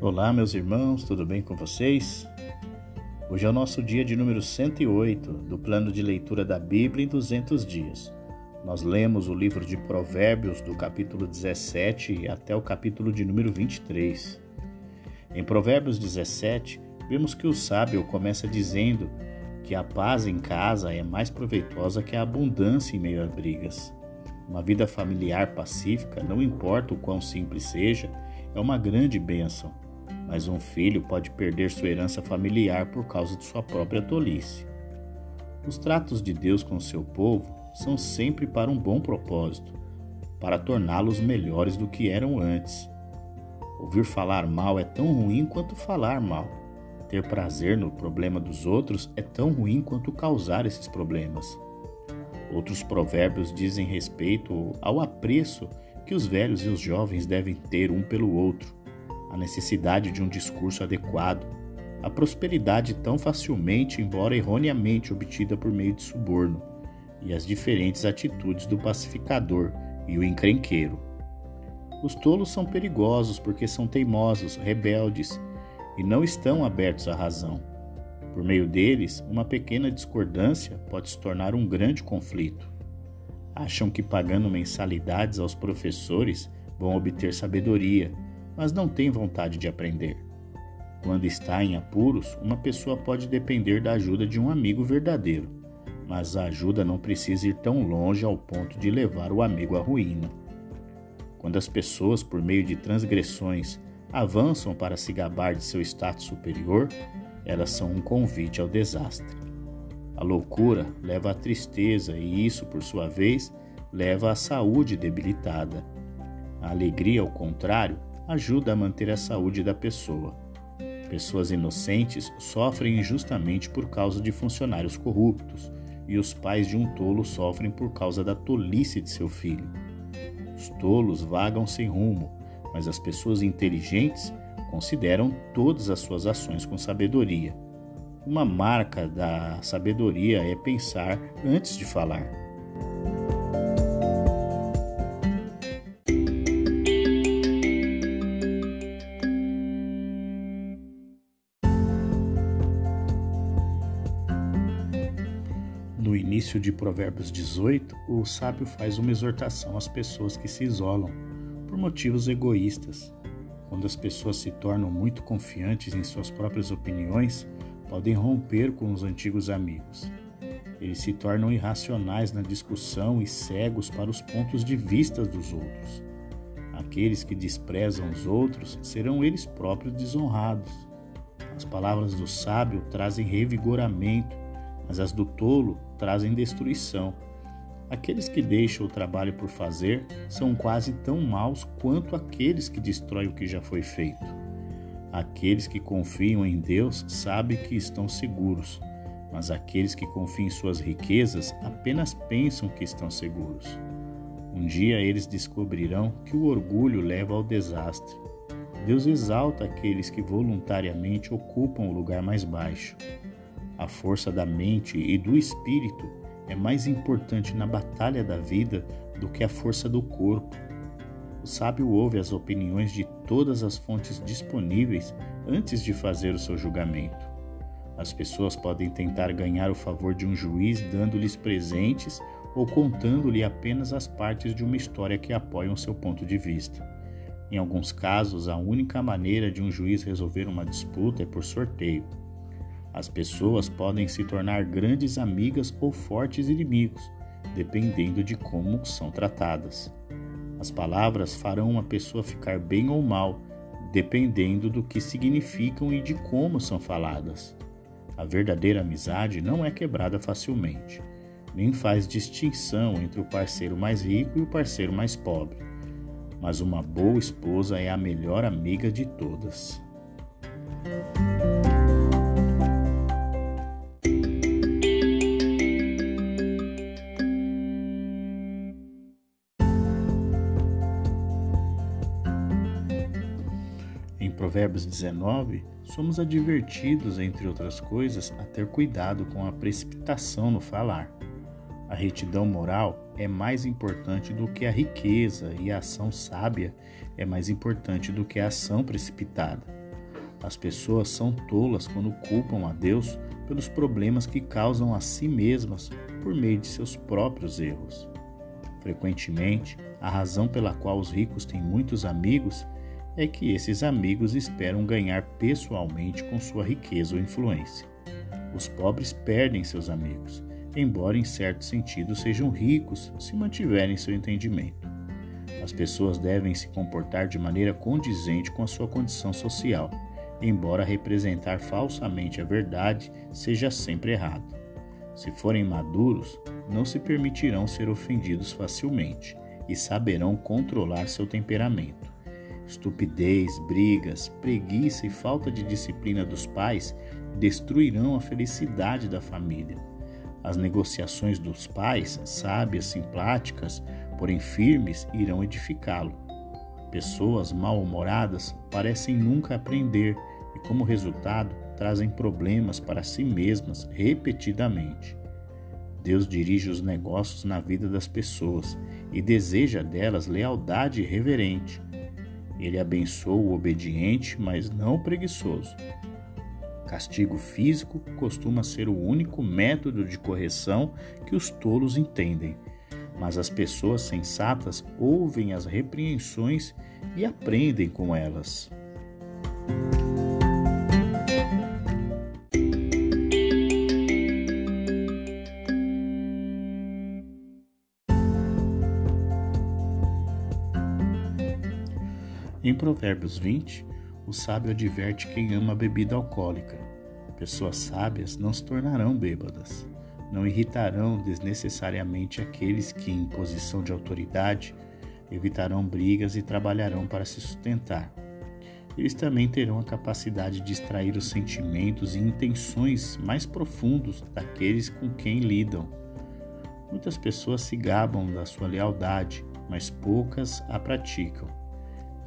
Olá, meus irmãos, tudo bem com vocês? Hoje é o nosso dia de número 108 do plano de leitura da Bíblia em 200 dias. Nós lemos o livro de Provérbios do capítulo 17 até o capítulo de número 23. Em Provérbios 17, vemos que o sábio começa dizendo que a paz em casa é mais proveitosa que a abundância em meio a brigas. Uma vida familiar pacífica, não importa o quão simples seja, é uma grande bênção mas um filho pode perder sua herança familiar por causa de sua própria tolice. Os tratos de Deus com seu povo são sempre para um bom propósito, para torná-los melhores do que eram antes. Ouvir falar mal é tão ruim quanto falar mal. Ter prazer no problema dos outros é tão ruim quanto causar esses problemas. Outros provérbios dizem respeito ao apreço que os velhos e os jovens devem ter um pelo outro a necessidade de um discurso adequado, a prosperidade tão facilmente, embora erroneamente obtida por meio de suborno, e as diferentes atitudes do pacificador e o encrenqueiro. Os tolos são perigosos porque são teimosos, rebeldes e não estão abertos à razão. Por meio deles, uma pequena discordância pode se tornar um grande conflito. Acham que pagando mensalidades aos professores vão obter sabedoria mas não tem vontade de aprender. Quando está em apuros, uma pessoa pode depender da ajuda de um amigo verdadeiro, mas a ajuda não precisa ir tão longe ao ponto de levar o amigo à ruína. Quando as pessoas, por meio de transgressões, avançam para se gabar de seu status superior, elas são um convite ao desastre. A loucura leva à tristeza e isso, por sua vez, leva à saúde debilitada. A alegria, ao contrário, ajuda a manter a saúde da pessoa. Pessoas inocentes sofrem injustamente por causa de funcionários corruptos, e os pais de um tolo sofrem por causa da tolice de seu filho. Os tolos vagam sem rumo, mas as pessoas inteligentes consideram todas as suas ações com sabedoria. Uma marca da sabedoria é pensar antes de falar. Início de Provérbios 18, o sábio faz uma exortação às pessoas que se isolam por motivos egoístas. Quando as pessoas se tornam muito confiantes em suas próprias opiniões, podem romper com os antigos amigos. Eles se tornam irracionais na discussão e cegos para os pontos de vista dos outros. Aqueles que desprezam os outros serão eles próprios desonrados. As palavras do sábio trazem revigoramento, mas as do tolo trazem destruição. Aqueles que deixam o trabalho por fazer são quase tão maus quanto aqueles que destroem o que já foi feito. Aqueles que confiam em Deus sabem que estão seguros, mas aqueles que confiam em suas riquezas apenas pensam que estão seguros. Um dia eles descobrirão que o orgulho leva ao desastre. Deus exalta aqueles que voluntariamente ocupam o lugar mais baixo. A força da mente e do espírito é mais importante na batalha da vida do que a força do corpo. O sábio ouve as opiniões de todas as fontes disponíveis antes de fazer o seu julgamento. As pessoas podem tentar ganhar o favor de um juiz dando-lhes presentes ou contando-lhe apenas as partes de uma história que apoiam seu ponto de vista. Em alguns casos, a única maneira de um juiz resolver uma disputa é por sorteio. As pessoas podem se tornar grandes amigas ou fortes inimigos, dependendo de como são tratadas. As palavras farão uma pessoa ficar bem ou mal, dependendo do que significam e de como são faladas. A verdadeira amizade não é quebrada facilmente, nem faz distinção entre o parceiro mais rico e o parceiro mais pobre. Mas uma boa esposa é a melhor amiga de todas. Provérbios 19, somos advertidos, entre outras coisas, a ter cuidado com a precipitação no falar. A retidão moral é mais importante do que a riqueza e a ação sábia é mais importante do que a ação precipitada. As pessoas são tolas quando culpam a Deus pelos problemas que causam a si mesmas por meio de seus próprios erros. Frequentemente, a razão pela qual os ricos têm muitos amigos é que esses amigos esperam ganhar pessoalmente com sua riqueza ou influência. Os pobres perdem seus amigos, embora em certo sentido sejam ricos se mantiverem seu entendimento. As pessoas devem se comportar de maneira condizente com a sua condição social, embora representar falsamente a verdade seja sempre errado. Se forem maduros, não se permitirão ser ofendidos facilmente e saberão controlar seu temperamento. Estupidez, brigas, preguiça e falta de disciplina dos pais destruirão a felicidade da família. As negociações dos pais, sábias, simpáticas, porém firmes, irão edificá-lo. Pessoas mal-humoradas parecem nunca aprender e, como resultado, trazem problemas para si mesmas repetidamente. Deus dirige os negócios na vida das pessoas e deseja delas lealdade reverente. Ele abençoa o obediente, mas não o preguiçoso. Castigo físico costuma ser o único método de correção que os tolos entendem, mas as pessoas sensatas ouvem as repreensões e aprendem com elas. Provérbios 20, o sábio adverte quem ama bebida alcoólica. Pessoas sábias não se tornarão bêbadas, não irritarão desnecessariamente aqueles que, em posição de autoridade, evitarão brigas e trabalharão para se sustentar. Eles também terão a capacidade de extrair os sentimentos e intenções mais profundos daqueles com quem lidam. Muitas pessoas se gabam da sua lealdade, mas poucas a praticam.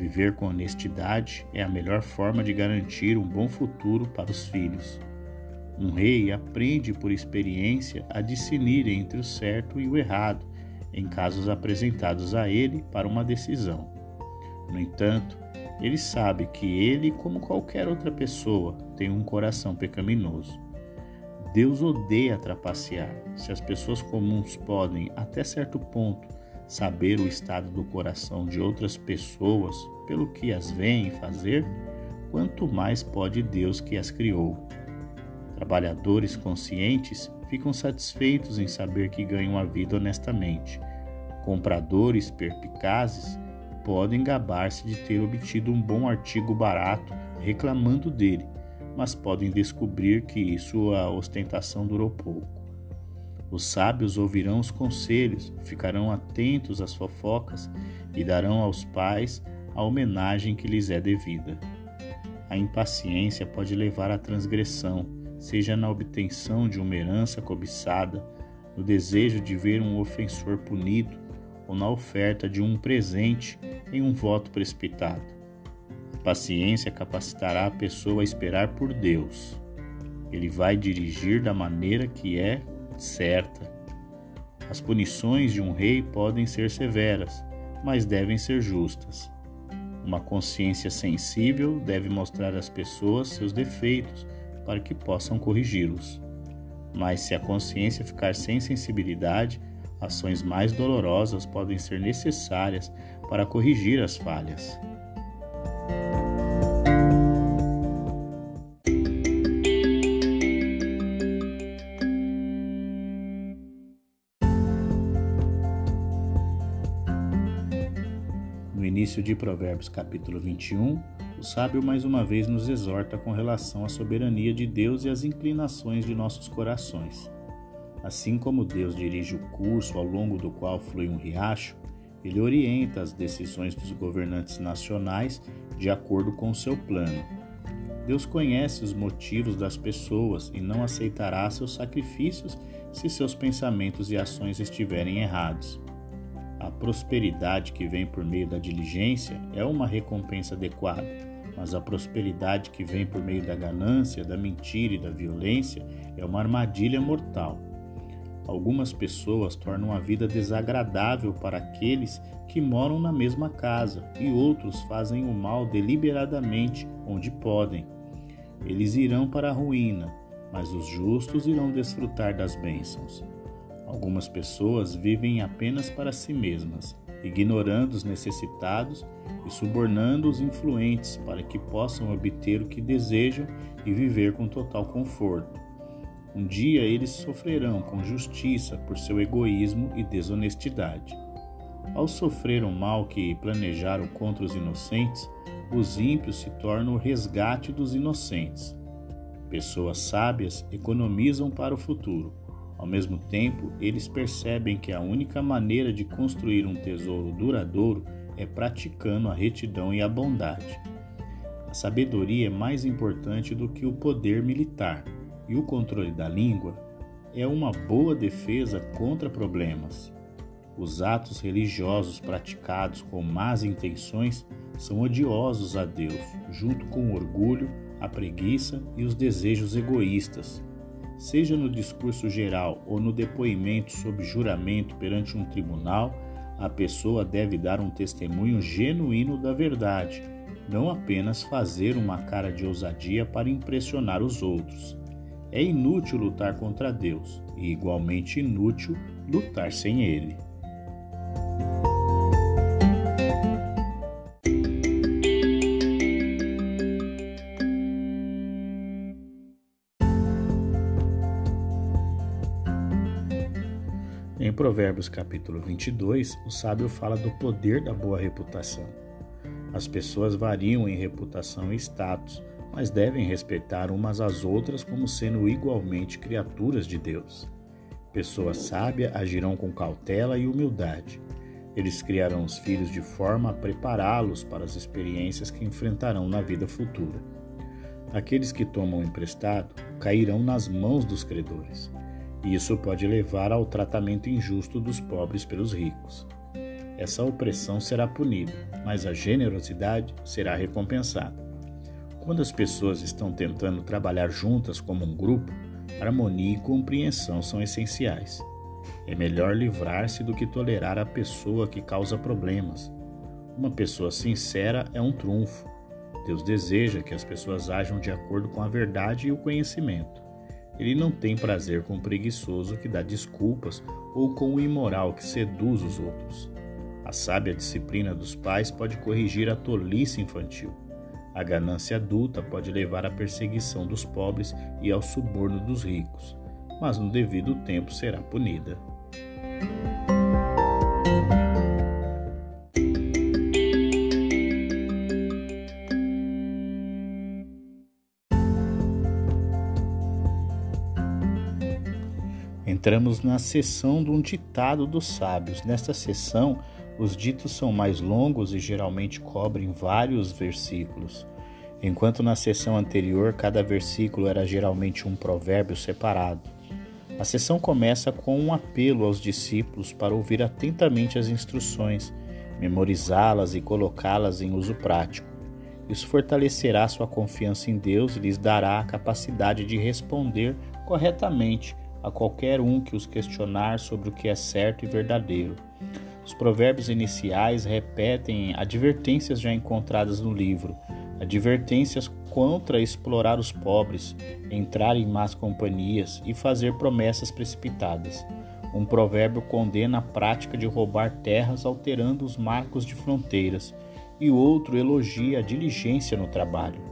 Viver com honestidade é a melhor forma de garantir um bom futuro para os filhos. Um rei aprende por experiência a discernir entre o certo e o errado em casos apresentados a ele para uma decisão. No entanto, ele sabe que ele, como qualquer outra pessoa, tem um coração pecaminoso. Deus odeia trapacear. Se as pessoas comuns podem, até certo ponto, saber o estado do coração de outras pessoas pelo que as veem fazer, quanto mais pode Deus que as criou. Trabalhadores conscientes ficam satisfeitos em saber que ganham a vida honestamente. Compradores perpicazes podem gabar-se de ter obtido um bom artigo barato reclamando dele, mas podem descobrir que sua ostentação durou pouco. Os sábios ouvirão os conselhos, ficarão atentos às fofocas e darão aos pais a homenagem que lhes é devida. A impaciência pode levar à transgressão, seja na obtenção de uma herança cobiçada, no desejo de ver um ofensor punido ou na oferta de um presente em um voto precipitado. A paciência capacitará a pessoa a esperar por Deus. Ele vai dirigir da maneira que é certa. As punições de um rei podem ser severas, mas devem ser justas. Uma consciência sensível deve mostrar às pessoas seus defeitos para que possam corrigi-los. Mas se a consciência ficar sem sensibilidade, ações mais dolorosas podem ser necessárias para corrigir as falhas. Início de Provérbios capítulo 21, o sábio mais uma vez nos exorta com relação à soberania de Deus e às inclinações de nossos corações. Assim como Deus dirige o curso ao longo do qual flui um riacho, ele orienta as decisões dos governantes nacionais de acordo com o seu plano. Deus conhece os motivos das pessoas e não aceitará seus sacrifícios se seus pensamentos e ações estiverem errados. A prosperidade que vem por meio da diligência é uma recompensa adequada, mas a prosperidade que vem por meio da ganância, da mentira e da violência é uma armadilha mortal. Algumas pessoas tornam a vida desagradável para aqueles que moram na mesma casa e outros fazem o mal deliberadamente onde podem. Eles irão para a ruína, mas os justos irão desfrutar das bênçãos. Algumas pessoas vivem apenas para si mesmas, ignorando os necessitados e subornando os influentes para que possam obter o que desejam e viver com total conforto. Um dia eles sofrerão com justiça por seu egoísmo e desonestidade. Ao sofrer o mal que planejaram contra os inocentes, os ímpios se tornam o resgate dos inocentes. Pessoas sábias economizam para o futuro. Ao mesmo tempo, eles percebem que a única maneira de construir um tesouro duradouro é praticando a retidão e a bondade. A sabedoria é mais importante do que o poder militar, e o controle da língua é uma boa defesa contra problemas. Os atos religiosos praticados com más intenções são odiosos a Deus, junto com o orgulho, a preguiça e os desejos egoístas. Seja no discurso geral ou no depoimento sob juramento perante um tribunal, a pessoa deve dar um testemunho genuíno da verdade, não apenas fazer uma cara de ousadia para impressionar os outros. É inútil lutar contra Deus e igualmente inútil lutar sem Ele. Provérbios capítulo 22, o sábio fala do poder da boa reputação. As pessoas variam em reputação e status, mas devem respeitar umas às outras como sendo igualmente criaturas de Deus. Pessoas sábias agirão com cautela e humildade. Eles criarão os filhos de forma a prepará-los para as experiências que enfrentarão na vida futura. Aqueles que tomam emprestado cairão nas mãos dos credores isso pode levar ao tratamento injusto dos pobres pelos ricos. Essa opressão será punida, mas a generosidade será recompensada. Quando as pessoas estão tentando trabalhar juntas como um grupo, harmonia e compreensão são essenciais. É melhor livrar-se do que tolerar a pessoa que causa problemas. Uma pessoa sincera é um trunfo. Deus deseja que as pessoas ajam de acordo com a verdade e o conhecimento. Ele não tem prazer com o preguiçoso que dá desculpas ou com o imoral que seduz os outros. A sábia disciplina dos pais pode corrigir a tolice infantil. A ganância adulta pode levar à perseguição dos pobres e ao suborno dos ricos, mas no devido tempo será punida. Entramos na sessão de um ditado dos sábios. Nesta sessão, os ditos são mais longos e geralmente cobrem vários versículos. Enquanto na sessão anterior cada versículo era geralmente um provérbio separado. A sessão começa com um apelo aos discípulos para ouvir atentamente as instruções, memorizá-las e colocá-las em uso prático. Isso fortalecerá sua confiança em Deus e lhes dará a capacidade de responder corretamente a qualquer um que os questionar sobre o que é certo e verdadeiro. Os provérbios iniciais repetem advertências já encontradas no livro, advertências contra explorar os pobres, entrar em más companhias e fazer promessas precipitadas. Um provérbio condena a prática de roubar terras alterando os marcos de fronteiras, e outro elogia a diligência no trabalho.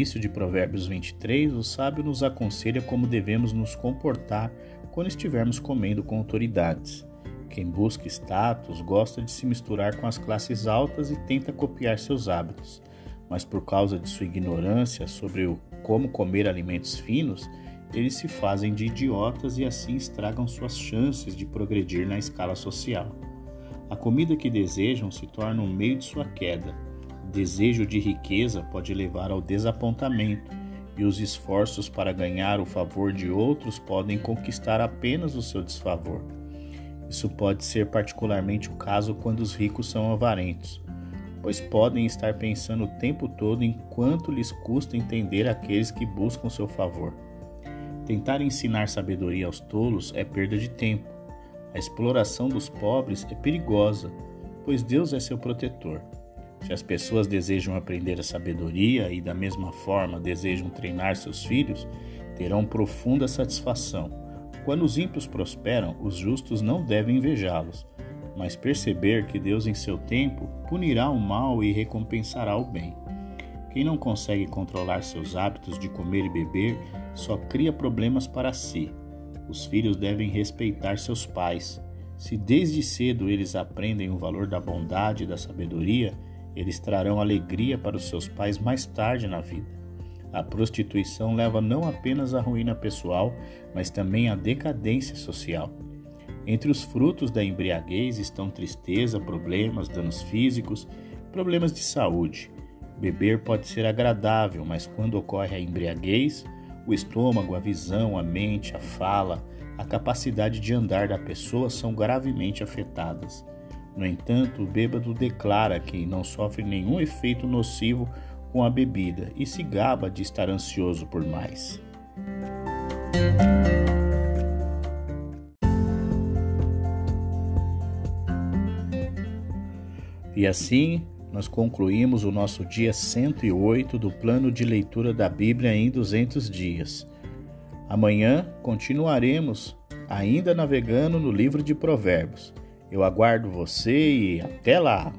Início de Provérbios 23, o sábio nos aconselha como devemos nos comportar quando estivermos comendo com autoridades. Quem busca status gosta de se misturar com as classes altas e tenta copiar seus hábitos, mas por causa de sua ignorância sobre o como comer alimentos finos, eles se fazem de idiotas e assim estragam suas chances de progredir na escala social. A comida que desejam se torna um meio de sua queda desejo de riqueza pode levar ao desapontamento, e os esforços para ganhar o favor de outros podem conquistar apenas o seu desfavor. Isso pode ser particularmente o caso quando os ricos são avarentos, pois podem estar pensando o tempo todo em quanto lhes custa entender aqueles que buscam seu favor. Tentar ensinar sabedoria aos tolos é perda de tempo. A exploração dos pobres é perigosa, pois Deus é seu protetor. Se as pessoas desejam aprender a sabedoria e, da mesma forma, desejam treinar seus filhos, terão profunda satisfação. Quando os ímpios prosperam, os justos não devem invejá-los, mas perceber que Deus, em seu tempo, punirá o mal e recompensará o bem. Quem não consegue controlar seus hábitos de comer e beber só cria problemas para si. Os filhos devem respeitar seus pais. Se desde cedo eles aprendem o valor da bondade e da sabedoria, eles trarão alegria para os seus pais mais tarde na vida. A prostituição leva não apenas à ruína pessoal, mas também à decadência social. Entre os frutos da embriaguez estão tristeza, problemas, danos físicos, problemas de saúde. Beber pode ser agradável, mas quando ocorre a embriaguez, o estômago, a visão, a mente, a fala, a capacidade de andar da pessoa são gravemente afetadas. No entanto, o bêbado declara que não sofre nenhum efeito nocivo com a bebida e se gaba de estar ansioso por mais. E assim, nós concluímos o nosso dia 108 do plano de leitura da Bíblia em 200 dias. Amanhã continuaremos ainda navegando no livro de Provérbios. Eu aguardo você e até lá!